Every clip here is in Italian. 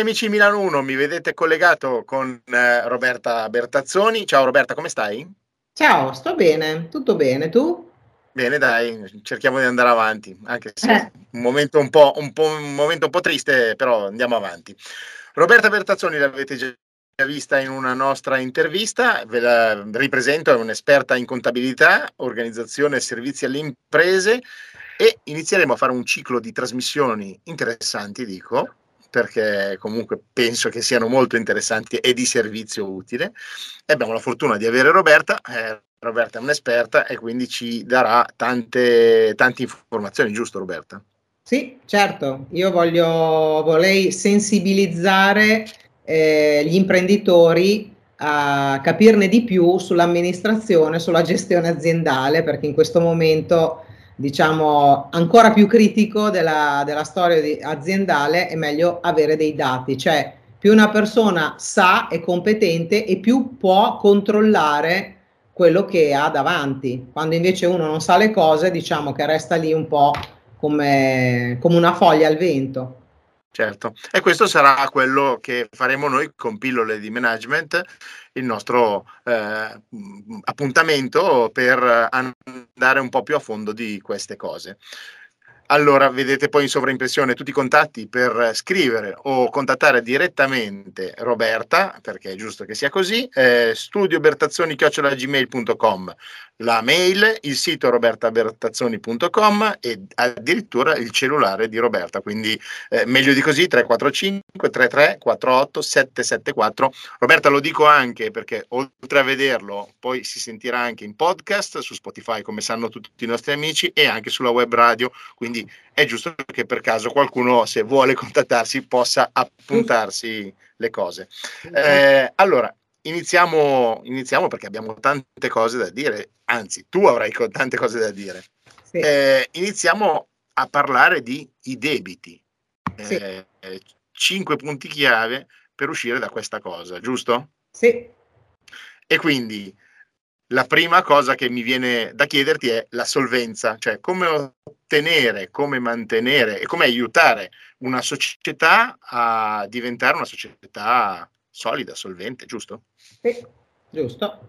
Cari amici Milano 1, mi vedete collegato con eh, Roberta Bertazzoni. Ciao Roberta, come stai? Ciao, sto bene, tutto bene, tu? Bene, dai, cerchiamo di andare avanti, anche se è un momento un po', un po', un momento un po' triste, però andiamo avanti. Roberta Bertazzoni l'avete già vista in una nostra intervista, ve la ripresento, è un'esperta in contabilità, organizzazione e servizi alle imprese e inizieremo a fare un ciclo di trasmissioni interessanti, dico, perché comunque penso che siano molto interessanti e di servizio utile. E abbiamo la fortuna di avere Roberta. Eh, Roberta è un'esperta e quindi ci darà tante, tante informazioni, giusto Roberta? Sì, certo. Io voglio, vorrei sensibilizzare eh, gli imprenditori a capirne di più sull'amministrazione, sulla gestione aziendale, perché in questo momento diciamo, ancora più critico della, della storia di, aziendale, è meglio avere dei dati, cioè più una persona sa, è competente e più può controllare quello che ha davanti. Quando invece uno non sa le cose, diciamo che resta lì un po' come, come una foglia al vento. Certo, e questo sarà quello che faremo noi con pillole di management, il nostro eh, appuntamento per andare un po' più a fondo di queste cose. Allora, vedete poi in sovraimpressione tutti i contatti per scrivere o contattare direttamente Roberta, perché è giusto che sia così, eh, studiobertazzoni.gmail.com la mail, il sito robertabertazzoni.com e addirittura il cellulare di Roberta, quindi eh, meglio di così 345 33 48 774. Roberta lo dico anche perché oltre a vederlo poi si sentirà anche in podcast su Spotify come sanno tutti i nostri amici e anche sulla web radio, quindi è giusto che per caso qualcuno se vuole contattarsi possa appuntarsi le cose. Eh, allora, iniziamo, iniziamo perché abbiamo tante cose da dire, anzi tu avrai tante cose da dire. Sì. Eh, iniziamo a parlare di i debiti, sì. eh, cinque punti chiave per uscire da questa cosa, giusto? Sì. E quindi la prima cosa che mi viene da chiederti è la solvenza, cioè come ottenere, come mantenere e come aiutare una società a diventare una società solida, solvente, giusto? Sì, giusto.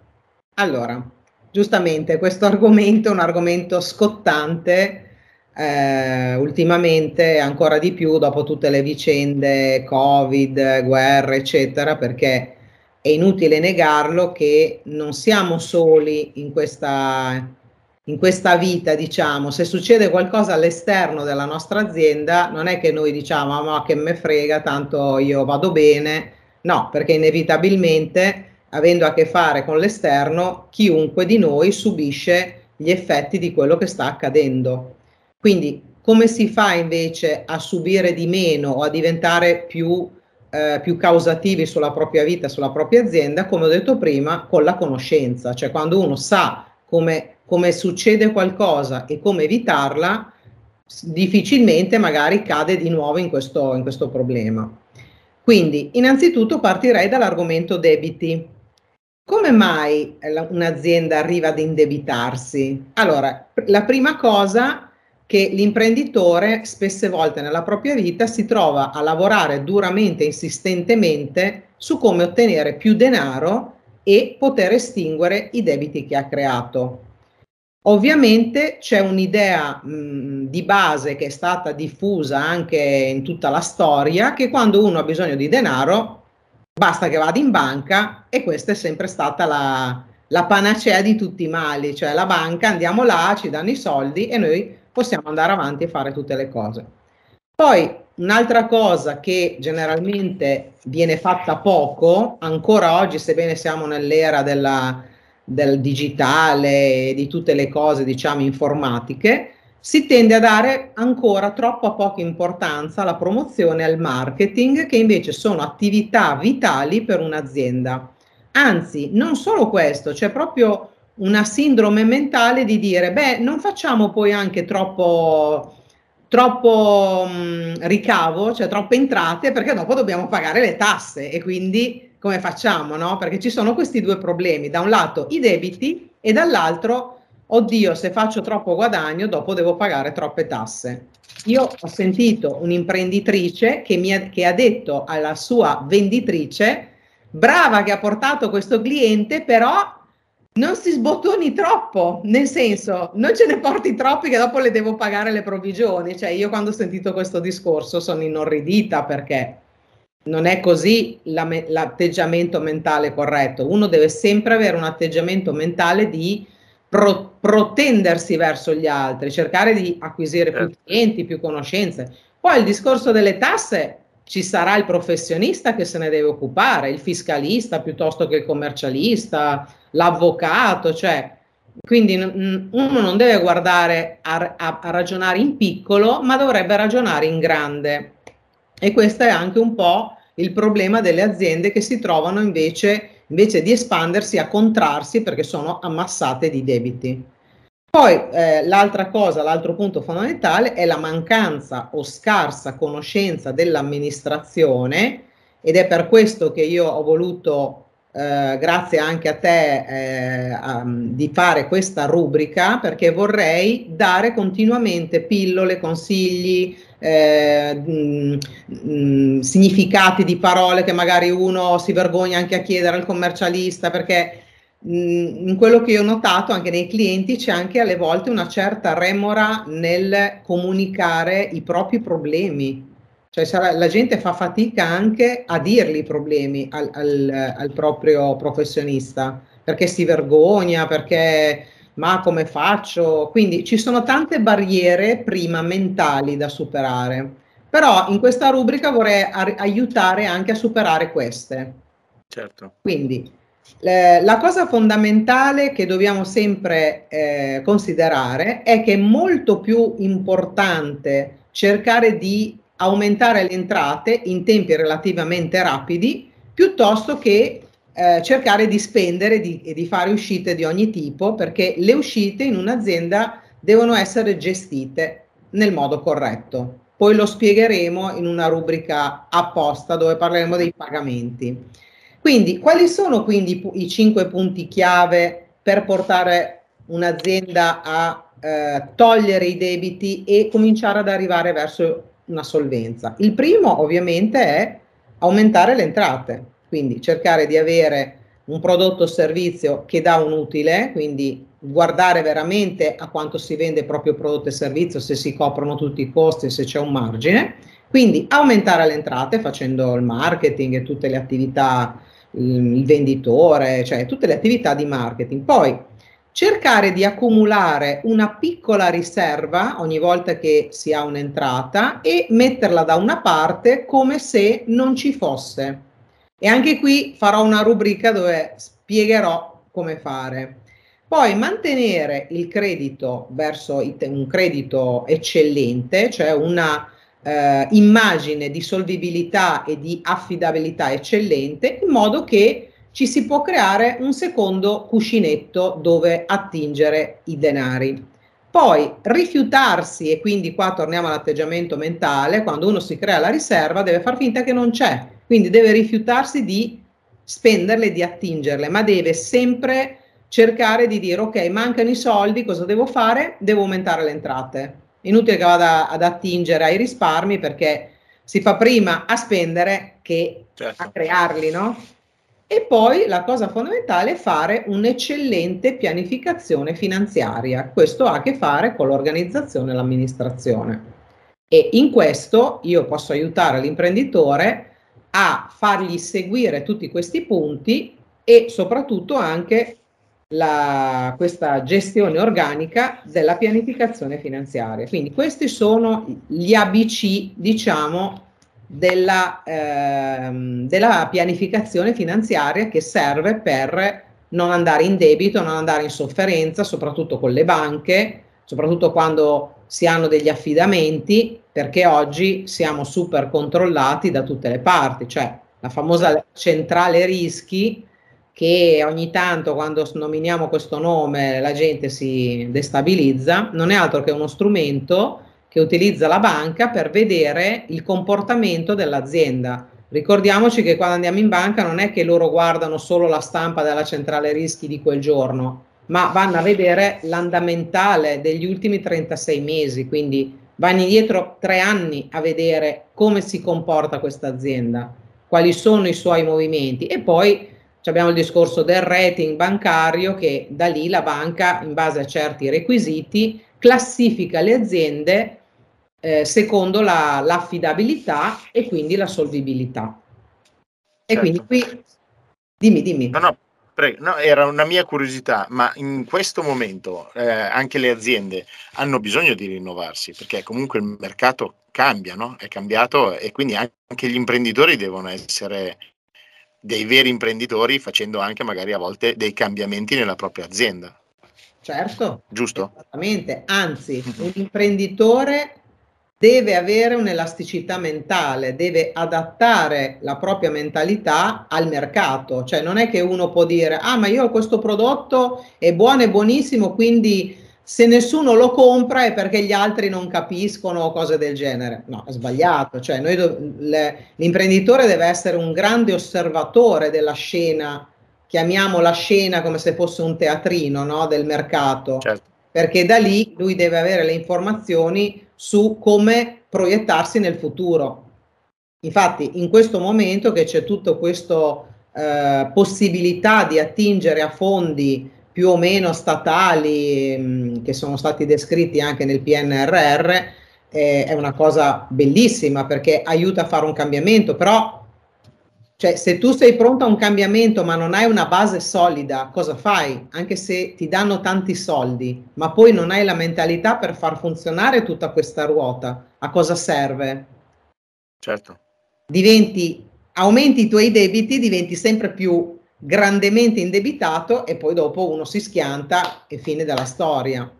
Allora, giustamente questo argomento è un argomento scottante eh, ultimamente ancora di più dopo tutte le vicende Covid, guerre, eccetera, perché è inutile negarlo che non siamo soli in questa, in questa vita, diciamo. Se succede qualcosa all'esterno della nostra azienda, non è che noi diciamo, ah, ma che me frega, tanto io vado bene No, perché inevitabilmente, avendo a che fare con l'esterno, chiunque di noi subisce gli effetti di quello che sta accadendo. Quindi, come si fa invece a subire di meno o a diventare più, eh, più causativi sulla propria vita, sulla propria azienda? Come ho detto prima, con la conoscenza, cioè quando uno sa come, come succede qualcosa e come evitarla, difficilmente magari cade di nuovo in questo, in questo problema. Quindi, innanzitutto partirei dall'argomento debiti. Come mai un'azienda arriva ad indebitarsi? Allora, la prima cosa che l'imprenditore spesse volte nella propria vita si trova a lavorare duramente, insistentemente su come ottenere più denaro e poter estinguere i debiti che ha creato. Ovviamente c'è un'idea mh, di base che è stata diffusa anche in tutta la storia che quando uno ha bisogno di denaro basta che vada in banca e questa è sempre stata la, la panacea di tutti i mali, cioè la banca andiamo là, ci danno i soldi e noi possiamo andare avanti e fare tutte le cose. Poi un'altra cosa che generalmente viene fatta poco, ancora oggi, sebbene siamo nell'era della del digitale e di tutte le cose, diciamo, informatiche, si tende a dare ancora troppa poca importanza alla promozione e al marketing, che invece sono attività vitali per un'azienda. Anzi, non solo questo, c'è proprio una sindrome mentale di dire, beh, non facciamo poi anche troppo, troppo mh, ricavo, cioè troppe entrate, perché dopo dobbiamo pagare le tasse e quindi come facciamo, no? Perché ci sono questi due problemi, da un lato i debiti e dall'altro oddio, se faccio troppo guadagno, dopo devo pagare troppe tasse. Io ho sentito un'imprenditrice che, mi ha, che ha detto alla sua venditrice, brava che ha portato questo cliente, però non si sbottoni troppo, nel senso, non ce ne porti troppi che dopo le devo pagare le provvigioni. Cioè, io quando ho sentito questo discorso sono inorridita perché non è così la me- l'atteggiamento mentale corretto. Uno deve sempre avere un atteggiamento mentale di pro- protendersi verso gli altri, cercare di acquisire più certo. clienti, più conoscenze. Poi il discorso delle tasse ci sarà il professionista che se ne deve occupare, il fiscalista piuttosto che il commercialista, l'avvocato, cioè quindi uno non deve guardare a, a, a ragionare in piccolo, ma dovrebbe ragionare in grande. E questo è anche un po' il problema delle aziende che si trovano invece invece di espandersi a contrarsi perché sono ammassate di debiti. Poi eh, l'altra cosa, l'altro punto fondamentale è la mancanza o scarsa conoscenza dell'amministrazione ed è per questo che io ho voluto, eh, grazie anche a te, eh, a, di fare questa rubrica perché vorrei dare continuamente pillole, consigli, eh, mh, mh, significati di parole che magari uno si vergogna anche a chiedere al commercialista perché mh, in quello che io ho notato anche nei clienti c'è anche alle volte una certa remora nel comunicare i propri problemi. Cioè sarà, la gente fa fatica anche a dirli i problemi al, al, al proprio professionista perché si vergogna, perché ma come faccio? Quindi ci sono tante barriere prima mentali da superare, però in questa rubrica vorrei a- aiutare anche a superare queste. Certo. Quindi eh, la cosa fondamentale che dobbiamo sempre eh, considerare è che è molto più importante cercare di aumentare le entrate in tempi relativamente rapidi piuttosto che eh, cercare di spendere di, e di fare uscite di ogni tipo perché le uscite in un'azienda devono essere gestite nel modo corretto. Poi lo spiegheremo in una rubrica apposta dove parleremo dei pagamenti. Quindi, quali sono quindi i cinque punti chiave per portare un'azienda a eh, togliere i debiti e cominciare ad arrivare verso una solvenza? Il primo, ovviamente, è aumentare le entrate quindi cercare di avere un prodotto o servizio che dà un utile, quindi guardare veramente a quanto si vende proprio prodotto e servizio, se si coprono tutti i costi, se c'è un margine, quindi aumentare le entrate facendo il marketing e tutte le attività, il venditore, cioè tutte le attività di marketing. Poi cercare di accumulare una piccola riserva ogni volta che si ha un'entrata e metterla da una parte come se non ci fosse e anche qui farò una rubrica dove spiegherò come fare. Poi mantenere il credito verso un credito eccellente, cioè una eh, immagine di solvibilità e di affidabilità eccellente, in modo che ci si può creare un secondo cuscinetto dove attingere i denari. Poi rifiutarsi, e quindi qua torniamo all'atteggiamento mentale, quando uno si crea la riserva deve far finta che non c'è, quindi deve rifiutarsi di spenderle, di attingerle, ma deve sempre cercare di dire ok, mancano i soldi, cosa devo fare? Devo aumentare le entrate. Inutile che vada ad attingere ai risparmi perché si fa prima a spendere che certo. a crearli, no? E poi la cosa fondamentale è fare un'eccellente pianificazione finanziaria. Questo ha a che fare con l'organizzazione e l'amministrazione. E in questo io posso aiutare l'imprenditore a fargli seguire tutti questi punti e soprattutto anche la, questa gestione organica della pianificazione finanziaria. Quindi questi sono gli ABC, diciamo, della, ehm, della pianificazione finanziaria che serve per non andare in debito, non andare in sofferenza, soprattutto con le banche, soprattutto quando si hanno degli affidamenti, perché oggi siamo super controllati da tutte le parti, cioè la famosa centrale rischi che ogni tanto quando nominiamo questo nome la gente si destabilizza, non è altro che uno strumento che utilizza la banca per vedere il comportamento dell'azienda. Ricordiamoci che quando andiamo in banca non è che loro guardano solo la stampa della centrale rischi di quel giorno, ma vanno a vedere l'andamentale degli ultimi 36 mesi, quindi vanno indietro tre anni a vedere come si comporta questa azienda, quali sono i suoi movimenti e poi abbiamo il discorso del rating bancario che da lì la banca in base a certi requisiti classifica le aziende eh, secondo la, l'affidabilità e quindi la solvibilità. E certo. quindi qui dimmi, dimmi. No, no, prego. No, era una mia curiosità, ma in questo momento eh, anche le aziende hanno bisogno di rinnovarsi perché comunque il mercato cambia, no? È cambiato e quindi anche gli imprenditori devono essere dei veri imprenditori facendo anche magari a volte dei cambiamenti nella propria azienda. Certo. Giusto? Esattamente, anzi, mhm. un imprenditore deve avere un'elasticità mentale, deve adattare la propria mentalità al mercato, cioè non è che uno può dire ah ma io ho questo prodotto è buono e buonissimo, quindi se nessuno lo compra è perché gli altri non capiscono o cose del genere. No, è sbagliato, cioè noi do, le, l'imprenditore deve essere un grande osservatore della scena, chiamiamo la scena come se fosse un teatrino no, del mercato. Certo perché da lì lui deve avere le informazioni su come proiettarsi nel futuro. Infatti, in questo momento che c'è tutta questa eh, possibilità di attingere a fondi più o meno statali mh, mm, che sono stati descritti anche nel PNRR, eh, è una cosa bellissima perché aiuta a fare un cambiamento, però cioè, se tu sei pronto a un cambiamento ma non hai una base solida, cosa fai? Anche se ti danno tanti soldi, ma poi non hai la mentalità per far funzionare tutta questa ruota, a cosa serve? Certo. Diventi, aumenti i tuoi debiti, diventi sempre più grandemente indebitato e poi dopo uno si schianta e fine della storia.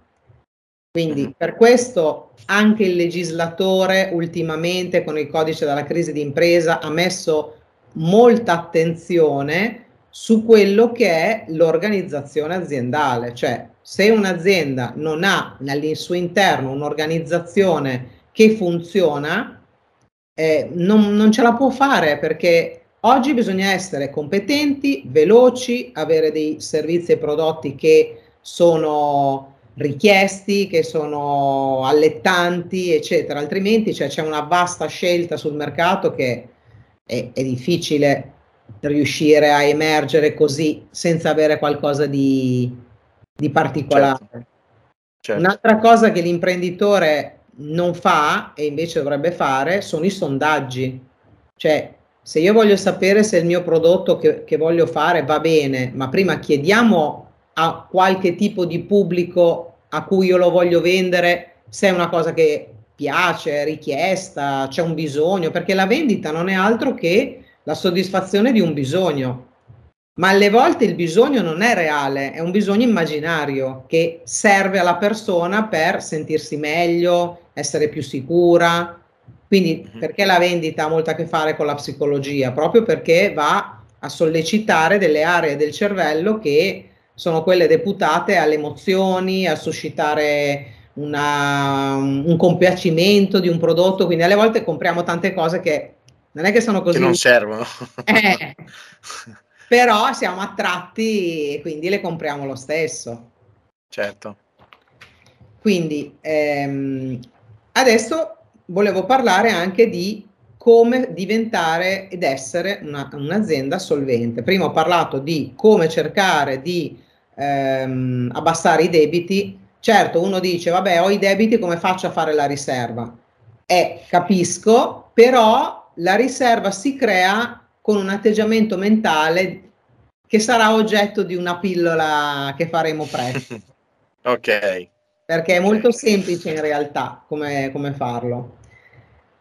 Quindi mm-hmm. per questo anche il legislatore ultimamente con il codice della crisi d'impresa ha messo molta attenzione su quello che è l'organizzazione aziendale, cioè se un'azienda non ha al suo interno un'organizzazione che funziona, eh, non, non ce la può fare perché oggi bisogna essere competenti, veloci, avere dei servizi e prodotti che sono richiesti, che sono allettanti, eccetera, altrimenti cioè, c'è una vasta scelta sul mercato che è, è difficile riuscire a emergere così senza avere qualcosa di, di particolare. Certo. Certo. Un'altra cosa che l'imprenditore non fa e invece dovrebbe fare sono i sondaggi. Cioè, se io voglio sapere se il mio prodotto che, che voglio fare va bene, ma prima chiediamo a qualche tipo di pubblico a cui io lo voglio vendere se è una cosa che piace, richiesta, c'è un bisogno, perché la vendita non è altro che la soddisfazione di un bisogno. Ma alle volte il bisogno non è reale, è un bisogno immaginario che serve alla persona per sentirsi meglio, essere più sicura. Quindi mhm. perché la vendita ha molto a che fare con la psicologia? Proprio perché va a sollecitare delle aree del cervello che sono quelle deputate alle emozioni, a suscitare una, un compiacimento di un prodotto, quindi alle volte compriamo tante cose che non è che sono così... Che non servono. Eh, però siamo attratti e quindi le compriamo lo stesso. Certo. Quindi ehm, adesso volevo parlare anche di come diventare ed essere una, un'azienda solvente. Prima ho parlato di come cercare di ehm, abbassare i debiti Certo, uno dice, vabbè, ho i debiti, come faccio a fare la riserva? Eh, capisco, però la riserva si crea con un atteggiamento mentale che sarà oggetto di una pillola che faremo presto. ok. Perché è molto semplice in realtà come, come farlo.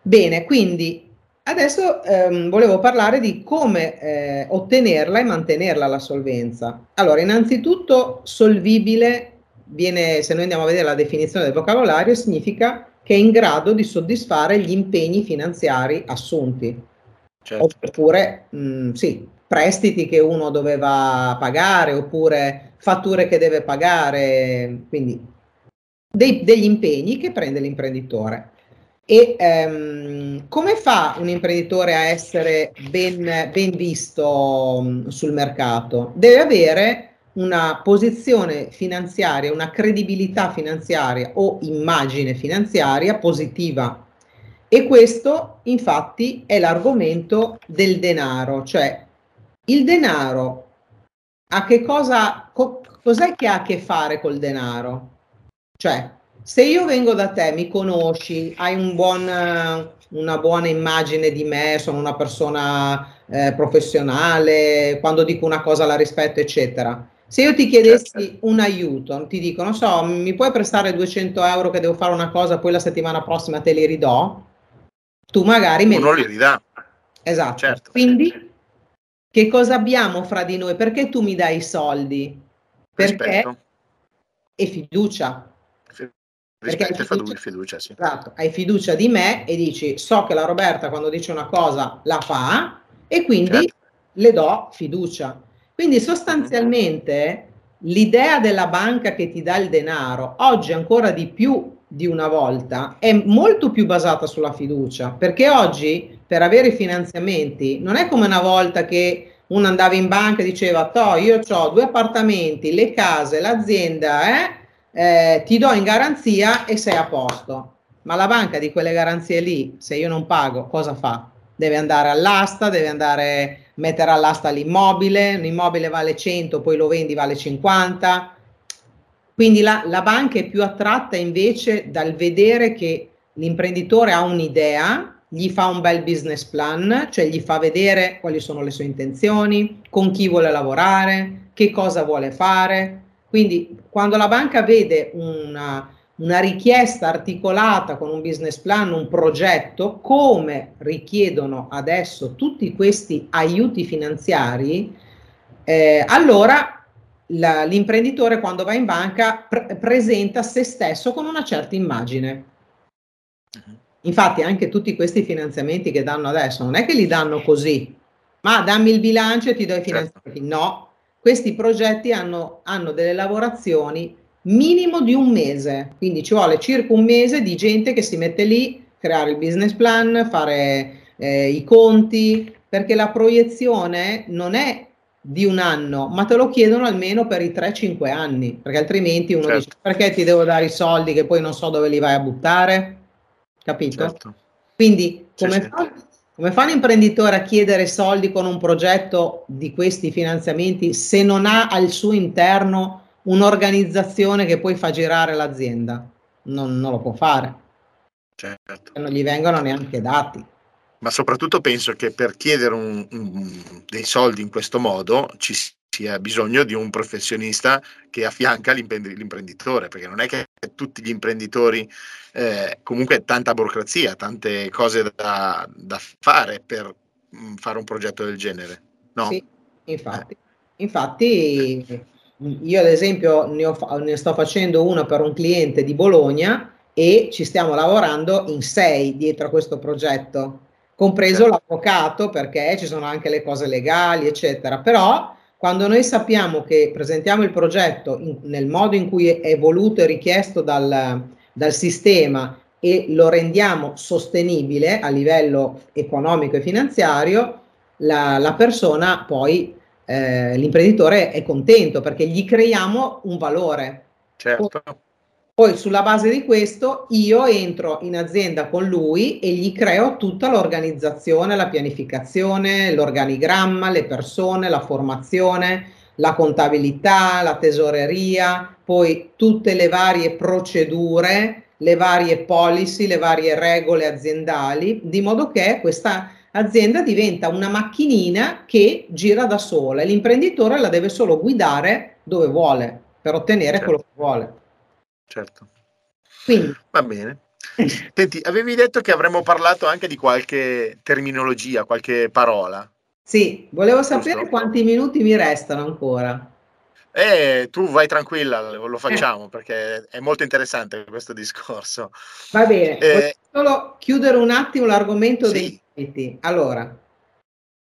Bene, quindi adesso ehm, volevo parlare di come eh, ottenerla e mantenerla la solvenza. Allora, innanzitutto solvibile viene, se noi andiamo a vedere la definizione del vocabolario, significa che è in grado di soddisfare gli impegni finanziari assunti. Certo. Oppure, mh, mm, sì, prestiti che uno doveva pagare, oppure fatture che deve pagare, quindi dei, degli impegni che prende l'imprenditore. E ehm, come fa un imprenditore a essere ben, ben visto mh, mm, sul mercato? Deve avere una posizione finanziaria, una credibilità finanziaria o immagine finanziaria positiva. E questo infatti è l'argomento del denaro, cioè il denaro a che cosa, co- cos'è che ha a che fare col denaro? Cioè, se io vengo da te, mi conosci, hai un buon, una buona immagine di me, sono una persona eh, professionale, quando dico una cosa la rispetto, eccetera. Se io ti chiedessi un aiuto, ti dico, non so, mi puoi prestare 200 euro che devo fare una cosa, poi la settimana prossima te li ridò? Tu magari me Uno li ridà. Esatto. Certo. Quindi, che cosa abbiamo fra di noi? Perché tu mi dai i soldi? Perché Rispetto. è fiducia. Rispetto e fiducia, fiducia, sì. Esatto, hai fiducia di me e dici so che la Roberta quando dice una cosa la fa e quindi certo. le do fiducia. Quindi sostanzialmente l'idea della banca che ti dà il denaro oggi ancora di più di una volta è molto più basata sulla fiducia, perché oggi per avere i finanziamenti non è come una volta che uno andava in banca e diceva, to, io ho due appartamenti, le case, l'azienda, eh? eh, ti do in garanzia e sei a posto. Ma la banca di quelle garanzie lì, se io non pago, cosa fa? Deve andare all'asta, deve andare a mettere all'asta l'immobile, l'immobile vale 100, poi lo vendi vale 50. Quindi la, la banca è più attratta invece dal vedere che l'imprenditore ha un'idea, gli fa un bel business plan, cioè gli fa vedere quali sono le sue intenzioni, con chi vuole lavorare, che cosa vuole fare, quindi quando la banca vede una, una richiesta articolata con un business plan, un progetto, come richiedono adesso tutti questi aiuti finanziari, eh, allora la, l'imprenditore quando va in banca pre- presenta se stesso con una certa immagine. Infatti anche tutti questi finanziamenti che danno adesso non è che li danno così, ma dammi il bilancio e ti do i certo. finanziamenti. No, questi progetti hanno, hanno delle lavorazioni minimo di un mese, quindi ci vuole circa un mese di gente che si mette lì, creare il business plan, fare eh, i conti, perché la proiezione non è di un anno, ma te lo chiedono almeno per i 3-5 anni, perché altrimenti uno certo. dice perché ti devo dare i soldi che poi non so dove li vai a buttare, capito? Certo. Quindi come fa. Come fa un imprenditore a chiedere soldi con un progetto di questi finanziamenti se non ha al suo interno un'organizzazione che poi fa girare l'azienda? Non, non lo può fare. Certo. Non gli vengono neanche dati. Ma soprattutto penso che per chiedere un, un, dei soldi in questo modo ci sia bisogno di un professionista che affianca l'imprenditore, perché non è che tutti gli imprenditori, eh, comunque tanta burocrazia, tante cose da, da fare per mh, mm, fare un progetto del genere. No? Sì, infatti. Eh. Infatti io ad esempio ne, ho, ne sto facendo una per un cliente di Bologna e ci stiamo lavorando in sei dietro a questo progetto, compreso l'avvocato perché ci sono anche le cose legali, eccetera. Però quando noi sappiamo che presentiamo il progetto in, nel modo in cui è voluto e richiesto dal, dal sistema e lo rendiamo sostenibile a livello economico e finanziario, la, la persona poi, eh, l'imprenditore è contento perché gli creiamo un valore. Certo. Poi sulla base di questo io entro in azienda con lui e gli creo tutta l'organizzazione, la pianificazione, l'organigramma, le persone, la formazione, la contabilità, la tesoreria, poi tutte le varie procedure, le varie policy, le varie regole aziendali, di modo che questa azienda diventa una macchinina che gira da sola e l'imprenditore la deve solo guidare dove vuole per ottenere certo. quello che vuole certo. Quindi. Va bene. Senti, avevi detto che avremmo parlato anche di qualche terminologia, qualche parola. Sì, volevo sapere Giusto? quanti minuti mi restano ancora. Eh, tu vai tranquilla, lo facciamo eh. perché è molto interessante questo discorso. Va bene, eh, solo chiudere un attimo l'argomento sì. dei limiti. Allora,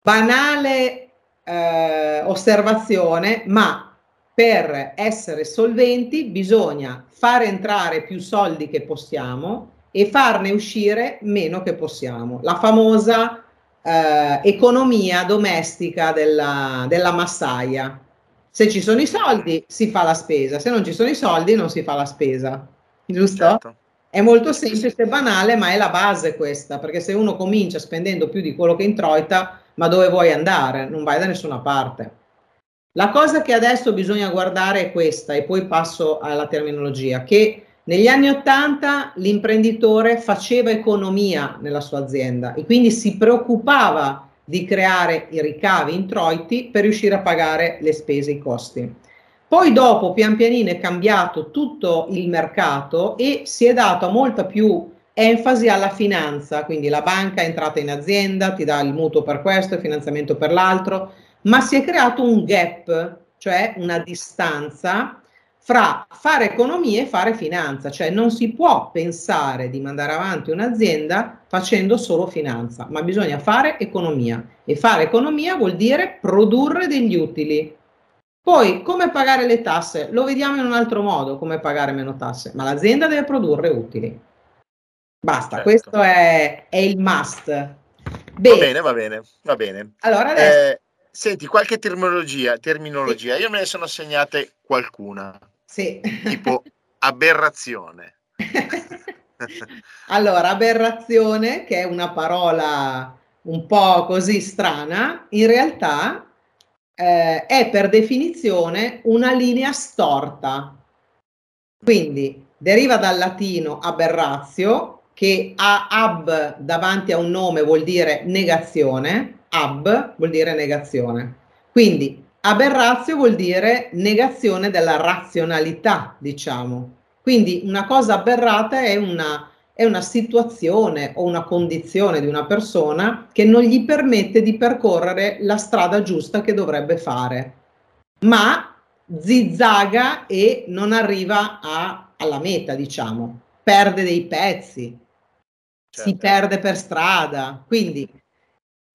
banale eh, osservazione, ma per essere solventi bisogna far entrare più soldi che possiamo e farne uscire meno che possiamo. La famosa eh, economia domestica della, della massaia. Se ci sono i soldi si fa la spesa, se non ci sono i soldi non si fa la spesa, giusto? Certo. È molto semplice e banale, ma è la base questa, perché se uno comincia spendendo più di quello che introita, ma dove vuoi andare? Non vai da nessuna parte. La cosa che adesso bisogna guardare è questa, e poi passo alla terminologia, che negli anni Ottanta l'imprenditore faceva economia nella sua azienda e quindi si preoccupava di creare i ricavi introiti per riuscire a pagare le spese, i costi. Poi dopo, pian pianino, è cambiato tutto il mercato e si è dato molta più enfasi alla finanza, quindi la banca è entrata in azienda, ti dà il mutuo per questo, il finanziamento per l'altro, ma si è creato un gap, cioè una distanza fra fare economia e fare finanza, cioè non si può pensare di mandare avanti un'azienda facendo solo finanza, ma bisogna fare economia e fare economia vuol dire produrre degli utili, poi, come pagare le tasse? Lo vediamo in un altro modo, come pagare meno tasse, ma l'azienda deve produrre utili. Basta, certo. questo è, è, il must. Bene. Va bene, va bene, va bene. Allora adesso... Eh, senti, qualche terminologia, terminologia. Sì. io me ne sono segnate qualcuna. Sì. Tipo aberrazione. allora, aberrazione, che è una parola un po' così strana, in realtà eh, è per definizione una linea storta. Quindi deriva dal latino aberratio, che ha ab davanti a un nome vuol dire negazione, ab vuol dire negazione. Quindi aberrazio vuol dire negazione della razionalità, diciamo. Quindi una cosa aberrata è una è una situazione o una condizione di una persona che non gli permette di percorrere la strada giusta che dovrebbe fare, ma zizzaga e non arriva a, alla meta, diciamo, perde dei pezzi, certo. si perde per strada. Quindi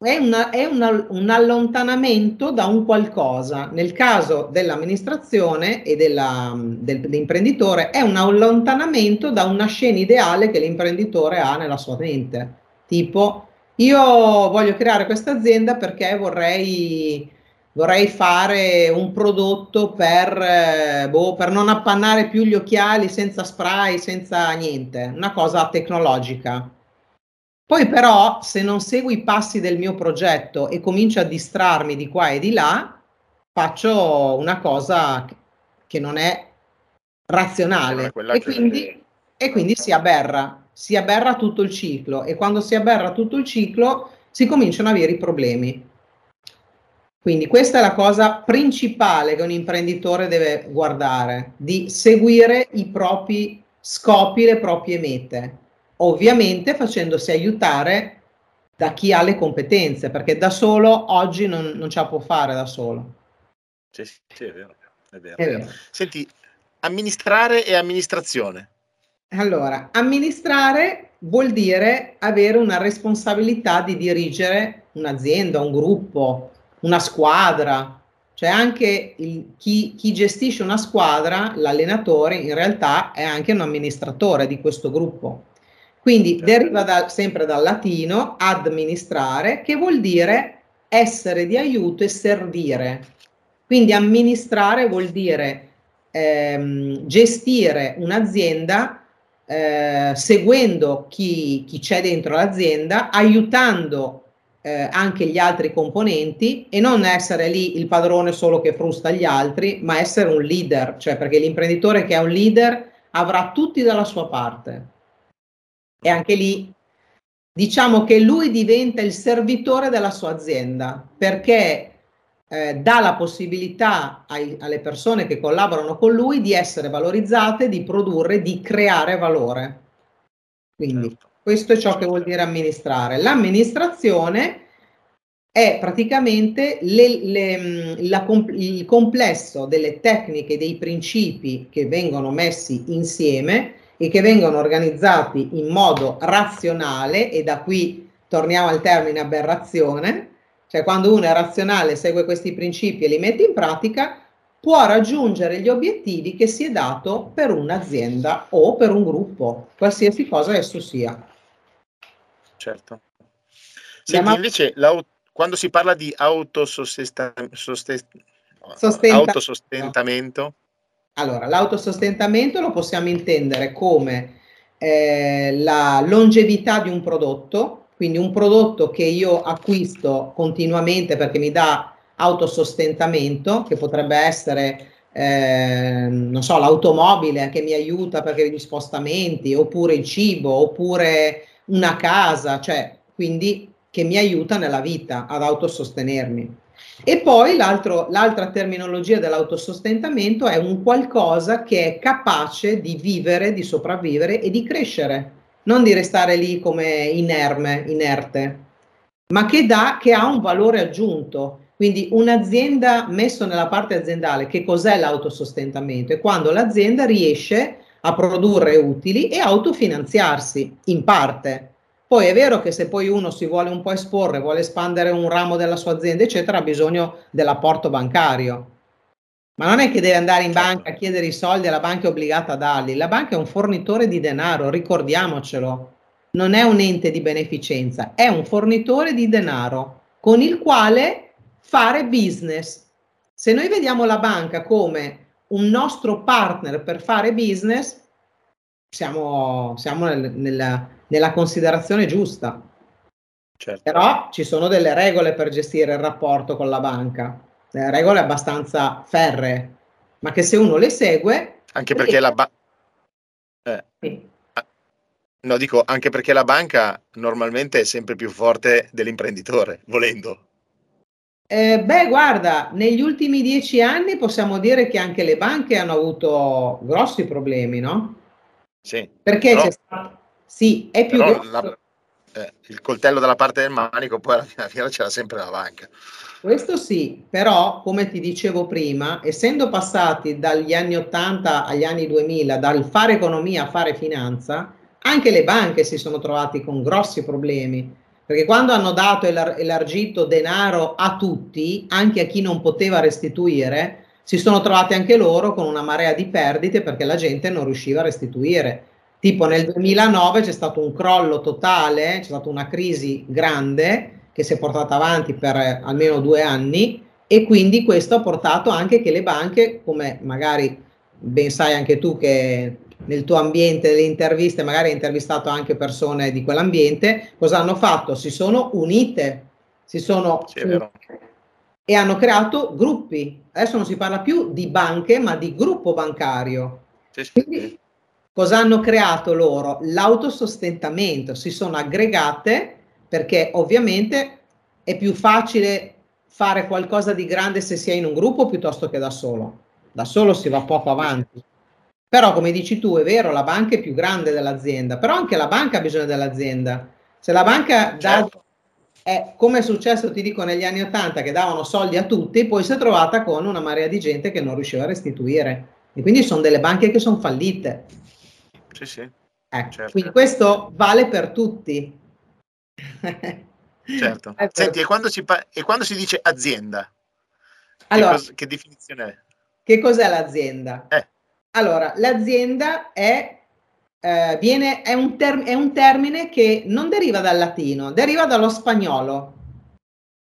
è, una, è una, un allontanamento da un qualcosa. Nel caso dell'amministrazione e della, del, dell'imprenditore è un allontanamento da una scena ideale che l'imprenditore ha nella sua mente. Tipo, io voglio creare questa azienda perché vorrei, vorrei fare un prodotto per, eh, boh, per non appannare più gli occhiali senza spray, senza niente, una cosa tecnologica poi però se non seguo i passi del mio progetto e comincio a distrarmi di qua e di là, faccio una cosa che non è razionale. E quindi, e quindi si aberra, si aberra tutto il ciclo. E quando si aberra tutto il ciclo si cominciano ad avere i problemi. Quindi questa è la cosa principale che un imprenditore deve guardare, di seguire i propri scopi, le proprie mete ovviamente facendosi aiutare da chi ha le competenze, perché da solo oggi non, non ce la può fare da solo. Sì, sì, è vero. È vero. È vero. Senti, amministrare e amministrazione. Allora, amministrare vuol dire avere una responsabilità di dirigere un'azienda, un gruppo, una squadra. Cioè anche il, chi, chi gestisce una squadra, l'allenatore, in realtà è anche un amministratore di questo gruppo. Quindi certo. deriva da, sempre dal latino amministrare, che vuol dire essere di aiuto e servire. Quindi amministrare vuol dire ehm, gestire un'azienda eh, seguendo chi, chi, c'è dentro l'azienda, aiutando eh, anche gli altri componenti e non essere lì il padrone solo che frusta gli altri, ma essere un leader, cioè perché l'imprenditore che è un leader avrà tutti dalla sua parte e anche lì diciamo che lui diventa il servitore della sua azienda perché eh, dà la possibilità ai, alle persone che collaborano con lui di essere valorizzate, di produrre, di creare valore. Quindi certo. questo è ciò che vuol dire amministrare. L'amministrazione è praticamente le, le, la, il complesso delle tecniche, dei principi che vengono messi insieme e che vengono organizzati in modo razionale e da qui torniamo al termine aberrazione, cioè quando uno è razionale, segue questi principi e li mette in pratica, può raggiungere gli obiettivi che si è dato per un'azienda o per un gruppo, qualsiasi cosa esso sia. Certo. Senti, invece, quando si parla di autosostentamento, autosostentamento. Allora, l'autosostentamento lo possiamo intendere come eh, la longevità di un prodotto, quindi un prodotto che io acquisto continuamente perché mi dà autosostentamento, che potrebbe essere, eh, non so, l'automobile che mi aiuta perché gli spostamenti, oppure il cibo, oppure una casa, cioè quindi che mi aiuta nella vita ad autosostenermi. E poi l'altra terminologia dell'autosostentamento è un qualcosa che è capace di vivere, di sopravvivere e di crescere, non di restare lì come inerme, inerte, ma che, dà, che ha un valore aggiunto. Quindi un'azienda messo nella parte aziendale, che cos'è l'autosostentamento? È quando l'azienda riesce a produrre utili e autofinanziarsi in parte poi è vero che se poi uno si vuole un po' esporre, vuole espandere un ramo della sua azienda, eccetera, ha bisogno dell'apporto bancario. Ma non è che deve andare in certo. banca a chiedere i soldi e la banca è obbligata a darli. La banca è un fornitore di denaro, ricordiamocelo. Non è un ente di beneficenza, è un fornitore di denaro con il quale fare business. Se noi vediamo la banca come un nostro partner per fare business, siamo, siamo nel, nella, nella considerazione giusta. Certo. Però ci sono delle regole per gestire il rapporto con la banca, delle regole abbastanza ferree, ma che se uno le segue... Anche perché la banca... Eh. Sì. Ah, no, dico anche perché la banca normalmente è sempre più forte dell'imprenditore, volendo. Eh, beh, guarda, negli ultimi dieci anni possiamo dire che anche le banche hanno avuto grossi problemi, no? Sì. Perché però... c'è stato sì, è più Però la, eh, il coltello dalla parte del manico poi alla fine c'era sempre la banca. Questo sì, però come ti dicevo prima, essendo passati dagli anni 80 agli anni 2000, dal fare economia a fare finanza, anche le banche si sono trovate con grossi problemi, perché quando hanno dato elar- elargito denaro a tutti, anche a chi non poteva restituire, si sono trovate anche loro con una marea di perdite perché la gente non riusciva a restituire. Tipo nel 2009 c'è stato un crollo totale, c'è stata una crisi grande che si è portata avanti per eh, almeno due anni e quindi questo ha portato anche che le banche, come magari ben sai anche tu che nel tuo ambiente delle interviste magari hai intervistato anche persone di quell'ambiente, cosa hanno fatto? Si sono unite, si sono sì, unite e hanno creato gruppi. Adesso non si parla più di banche, ma di gruppo bancario. Sì, sì. Quindi Cosa hanno creato loro? L'autosostentamento, si sono aggregate perché ovviamente è più facile fare qualcosa di grande se si è in un gruppo piuttosto che da solo. Da solo si va poco avanti. Però come dici tu, è vero, la banca è più grande dell'azienda, però anche la banca ha bisogno dell'azienda. Se la banca dà, certo. è come è successo, ti dico, negli anni Ottanta che davano soldi a tutti, poi si è trovata con una marea di gente che non riusciva a restituire. E quindi sono delle banche che sono fallite. Sì, sì. Ecco, certo. Quindi questo vale per tutti. certo. per... Senti, e quando, pa- e quando, si dice azienda? Allora, che, cos- che definizione è? Che cos'è l'azienda? Eh. Allora, l'azienda è, eh, viene, è, un term- è un termine che non deriva dal latino, deriva dallo spagnolo.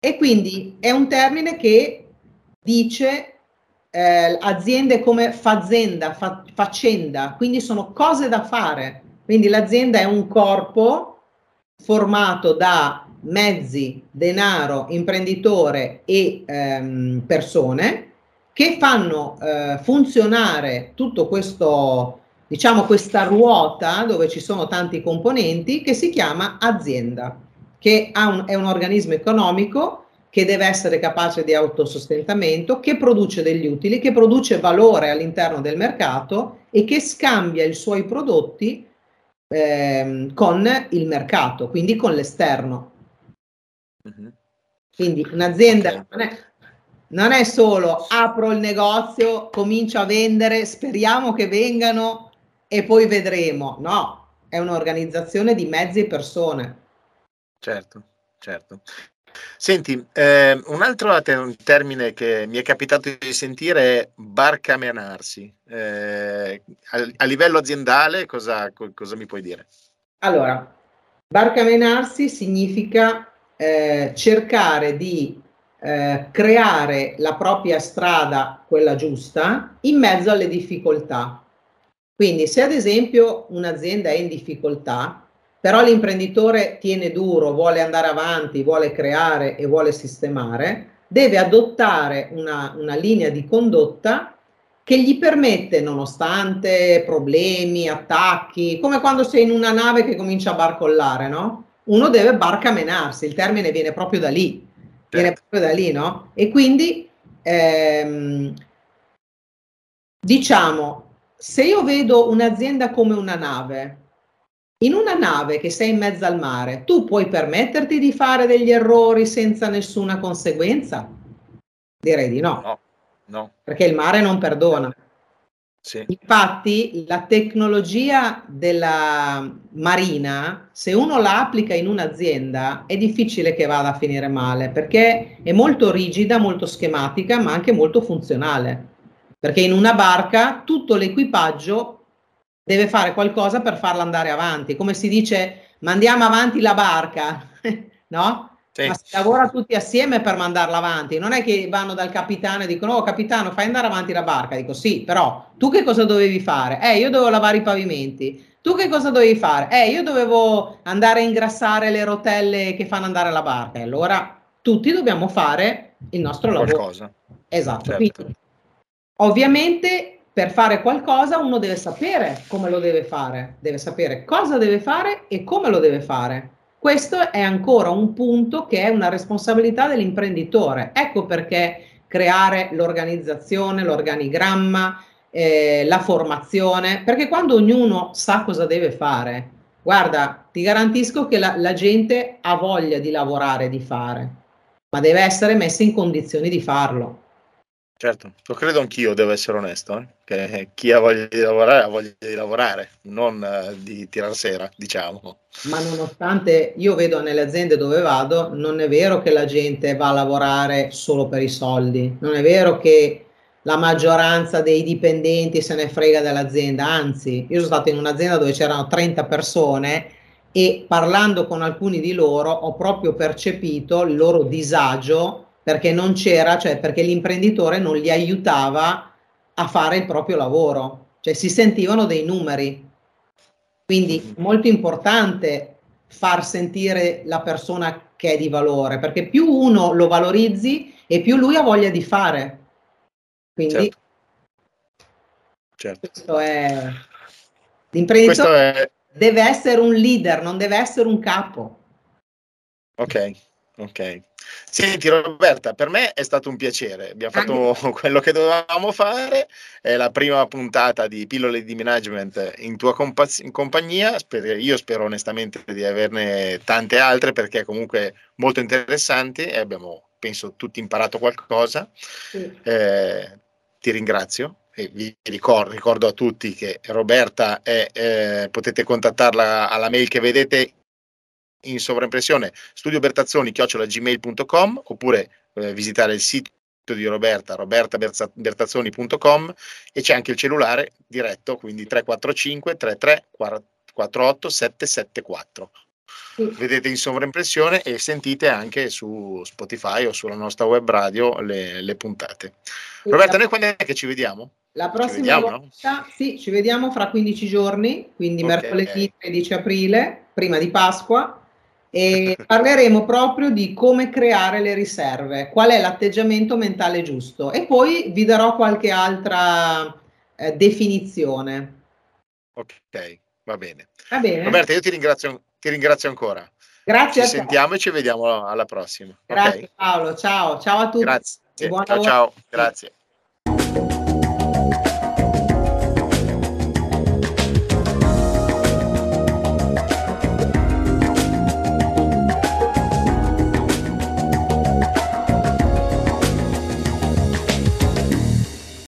E quindi è un termine che dice eh, aziende come fazenda, fa, faccenda, quindi sono cose da fare. Quindi l'azienda è un corpo formato da mezzi, denaro, imprenditore e ehm, persone che fanno eh, funzionare tutto questo, diciamo, questa ruota dove ci sono tanti componenti che si chiama azienda, che un, è un organismo economico che deve essere capace di autosostentamento, che produce degli utili, che produce valore all'interno del mercato e che scambia i suoi prodotti eh, con il mercato, quindi con l'esterno. Mm-hmm. Quindi un'azienda okay. non, è, non è solo apro il negozio, comincio a vendere, speriamo che vengano e poi vedremo. No, è un'organizzazione di mezzi e persone. Certo, certo. Senti, eh, un altro te- termine che mi è capitato di sentire è barcamenarsi. Eh, a, a, livello aziendale cosa, co- cosa, mi puoi dire? Allora, barcamenarsi significa eh, cercare di eh, creare la propria strada, quella giusta, in mezzo alle difficoltà. Quindi se ad esempio un'azienda è in difficoltà, però l'imprenditore tiene duro, vuole andare avanti, vuole creare e vuole sistemare, deve adottare una, una linea di condotta che gli permette, nonostante problemi, attacchi, come quando sei in una nave che comincia a barcollare, no? Uno deve barcamenarsi, il termine viene proprio da lì, viene certo. proprio da lì, no? E quindi, ehm, diciamo, se io vedo un'azienda come una nave, in una nave che sei in mezzo al mare, tu puoi permetterti di fare degli errori senza nessuna conseguenza? Direi di no. No, no. Perché il mare non perdona. Sì. Infatti, la tecnologia della marina, se uno la applica in un'azienda, è difficile che vada a finire male perché è molto rigida, molto schematica, ma anche molto funzionale. Perché in una barca tutto l'equipaggio deve fare qualcosa per farla andare avanti. Come si dice, mandiamo avanti la barca, no? Sì. Ma si lavora tutti assieme per mandarla avanti. Non è che vanno dal capitano e dicono: Oh, capitano, fai andare avanti la barca. Dico: Sì, però tu che cosa dovevi fare? Eh, io dovevo lavare i pavimenti. Tu che cosa dovevi fare? Eh, io dovevo andare a ingrassare le rotelle che fanno andare la barca. E allora tutti dobbiamo fare il nostro lavoro. Qualcosa. Esatto. Certo. Quindi, ovviamente per fare qualcosa uno deve sapere come lo deve fare, deve sapere cosa deve fare e come lo deve fare. Questo è ancora un punto che è una responsabilità dell'imprenditore. Ecco perché creare l'organizzazione, l'organigramma, eh, la formazione, perché quando ognuno sa cosa deve fare, guarda, ti garantisco che la, la gente ha voglia di lavorare, di fare, ma deve essere messa in condizioni di farlo. Certo, lo credo anch'io, devo essere onesto, eh? che chi ha voglia di lavorare ha voglia di lavorare, non uh, di tirar sera, diciamo. Ma nonostante io vedo nelle aziende dove vado, non è vero che la gente va a lavorare solo per i soldi, non è vero che la maggioranza dei dipendenti se ne frega dell'azienda, anzi, io sono stato in un'azienda dove c'erano 30 persone e parlando con alcuni di loro ho proprio percepito il loro disagio perché non c'era, cioè perché l'imprenditore non li aiutava a fare il proprio lavoro, cioè si sentivano dei numeri. Quindi molto importante far sentire la persona che è di valore, perché più uno lo valorizzi e più lui ha voglia di fare. Quindi certo. Certo. questo è l'imprenditore è... deve essere un leader, non deve essere un capo. Ok, ok. Senti Roberta, per me è stato un piacere, abbiamo fatto Anche. quello che dovevamo fare, è la prima puntata di Pillole di Management in tua compa- in compagnia, io spero onestamente di averne tante altre perché comunque molto interessanti e abbiamo penso tutti imparato qualcosa. Sì. Eh, ti ringrazio e vi ricordo, ricordo, a tutti che Roberta è, eh, potete contattarla alla mail che vedete in sovraimpressione studiobertazzoni.gmail.com oppure eh, visitare il sito di Roberta, robertabertazzoni.com e c'è anche il cellulare diretto, quindi 345 33 48 774. Sì. Vedete in sovraimpressione e sentite anche su Spotify o sulla nostra web radio le, le puntate. Sì, Roberta, noi quando è che ci vediamo? La prossima vediamo, volta, no? sì, ci vediamo fra 15 giorni, quindi okay. mercoledì 13 aprile, prima di Pasqua, e parleremo proprio di come creare le riserve, qual è l'atteggiamento mentale giusto e poi vi darò qualche altra eh, definizione. Ok, va bene. Va bene. Roberta, io ti ringrazio, ti ringrazio ancora. Grazie. Ci sentiamo e ci vediamo alla prossima. Grazie okay. Paolo, ciao, ciao a tutti. Grazie. Ciao, ciao, grazie.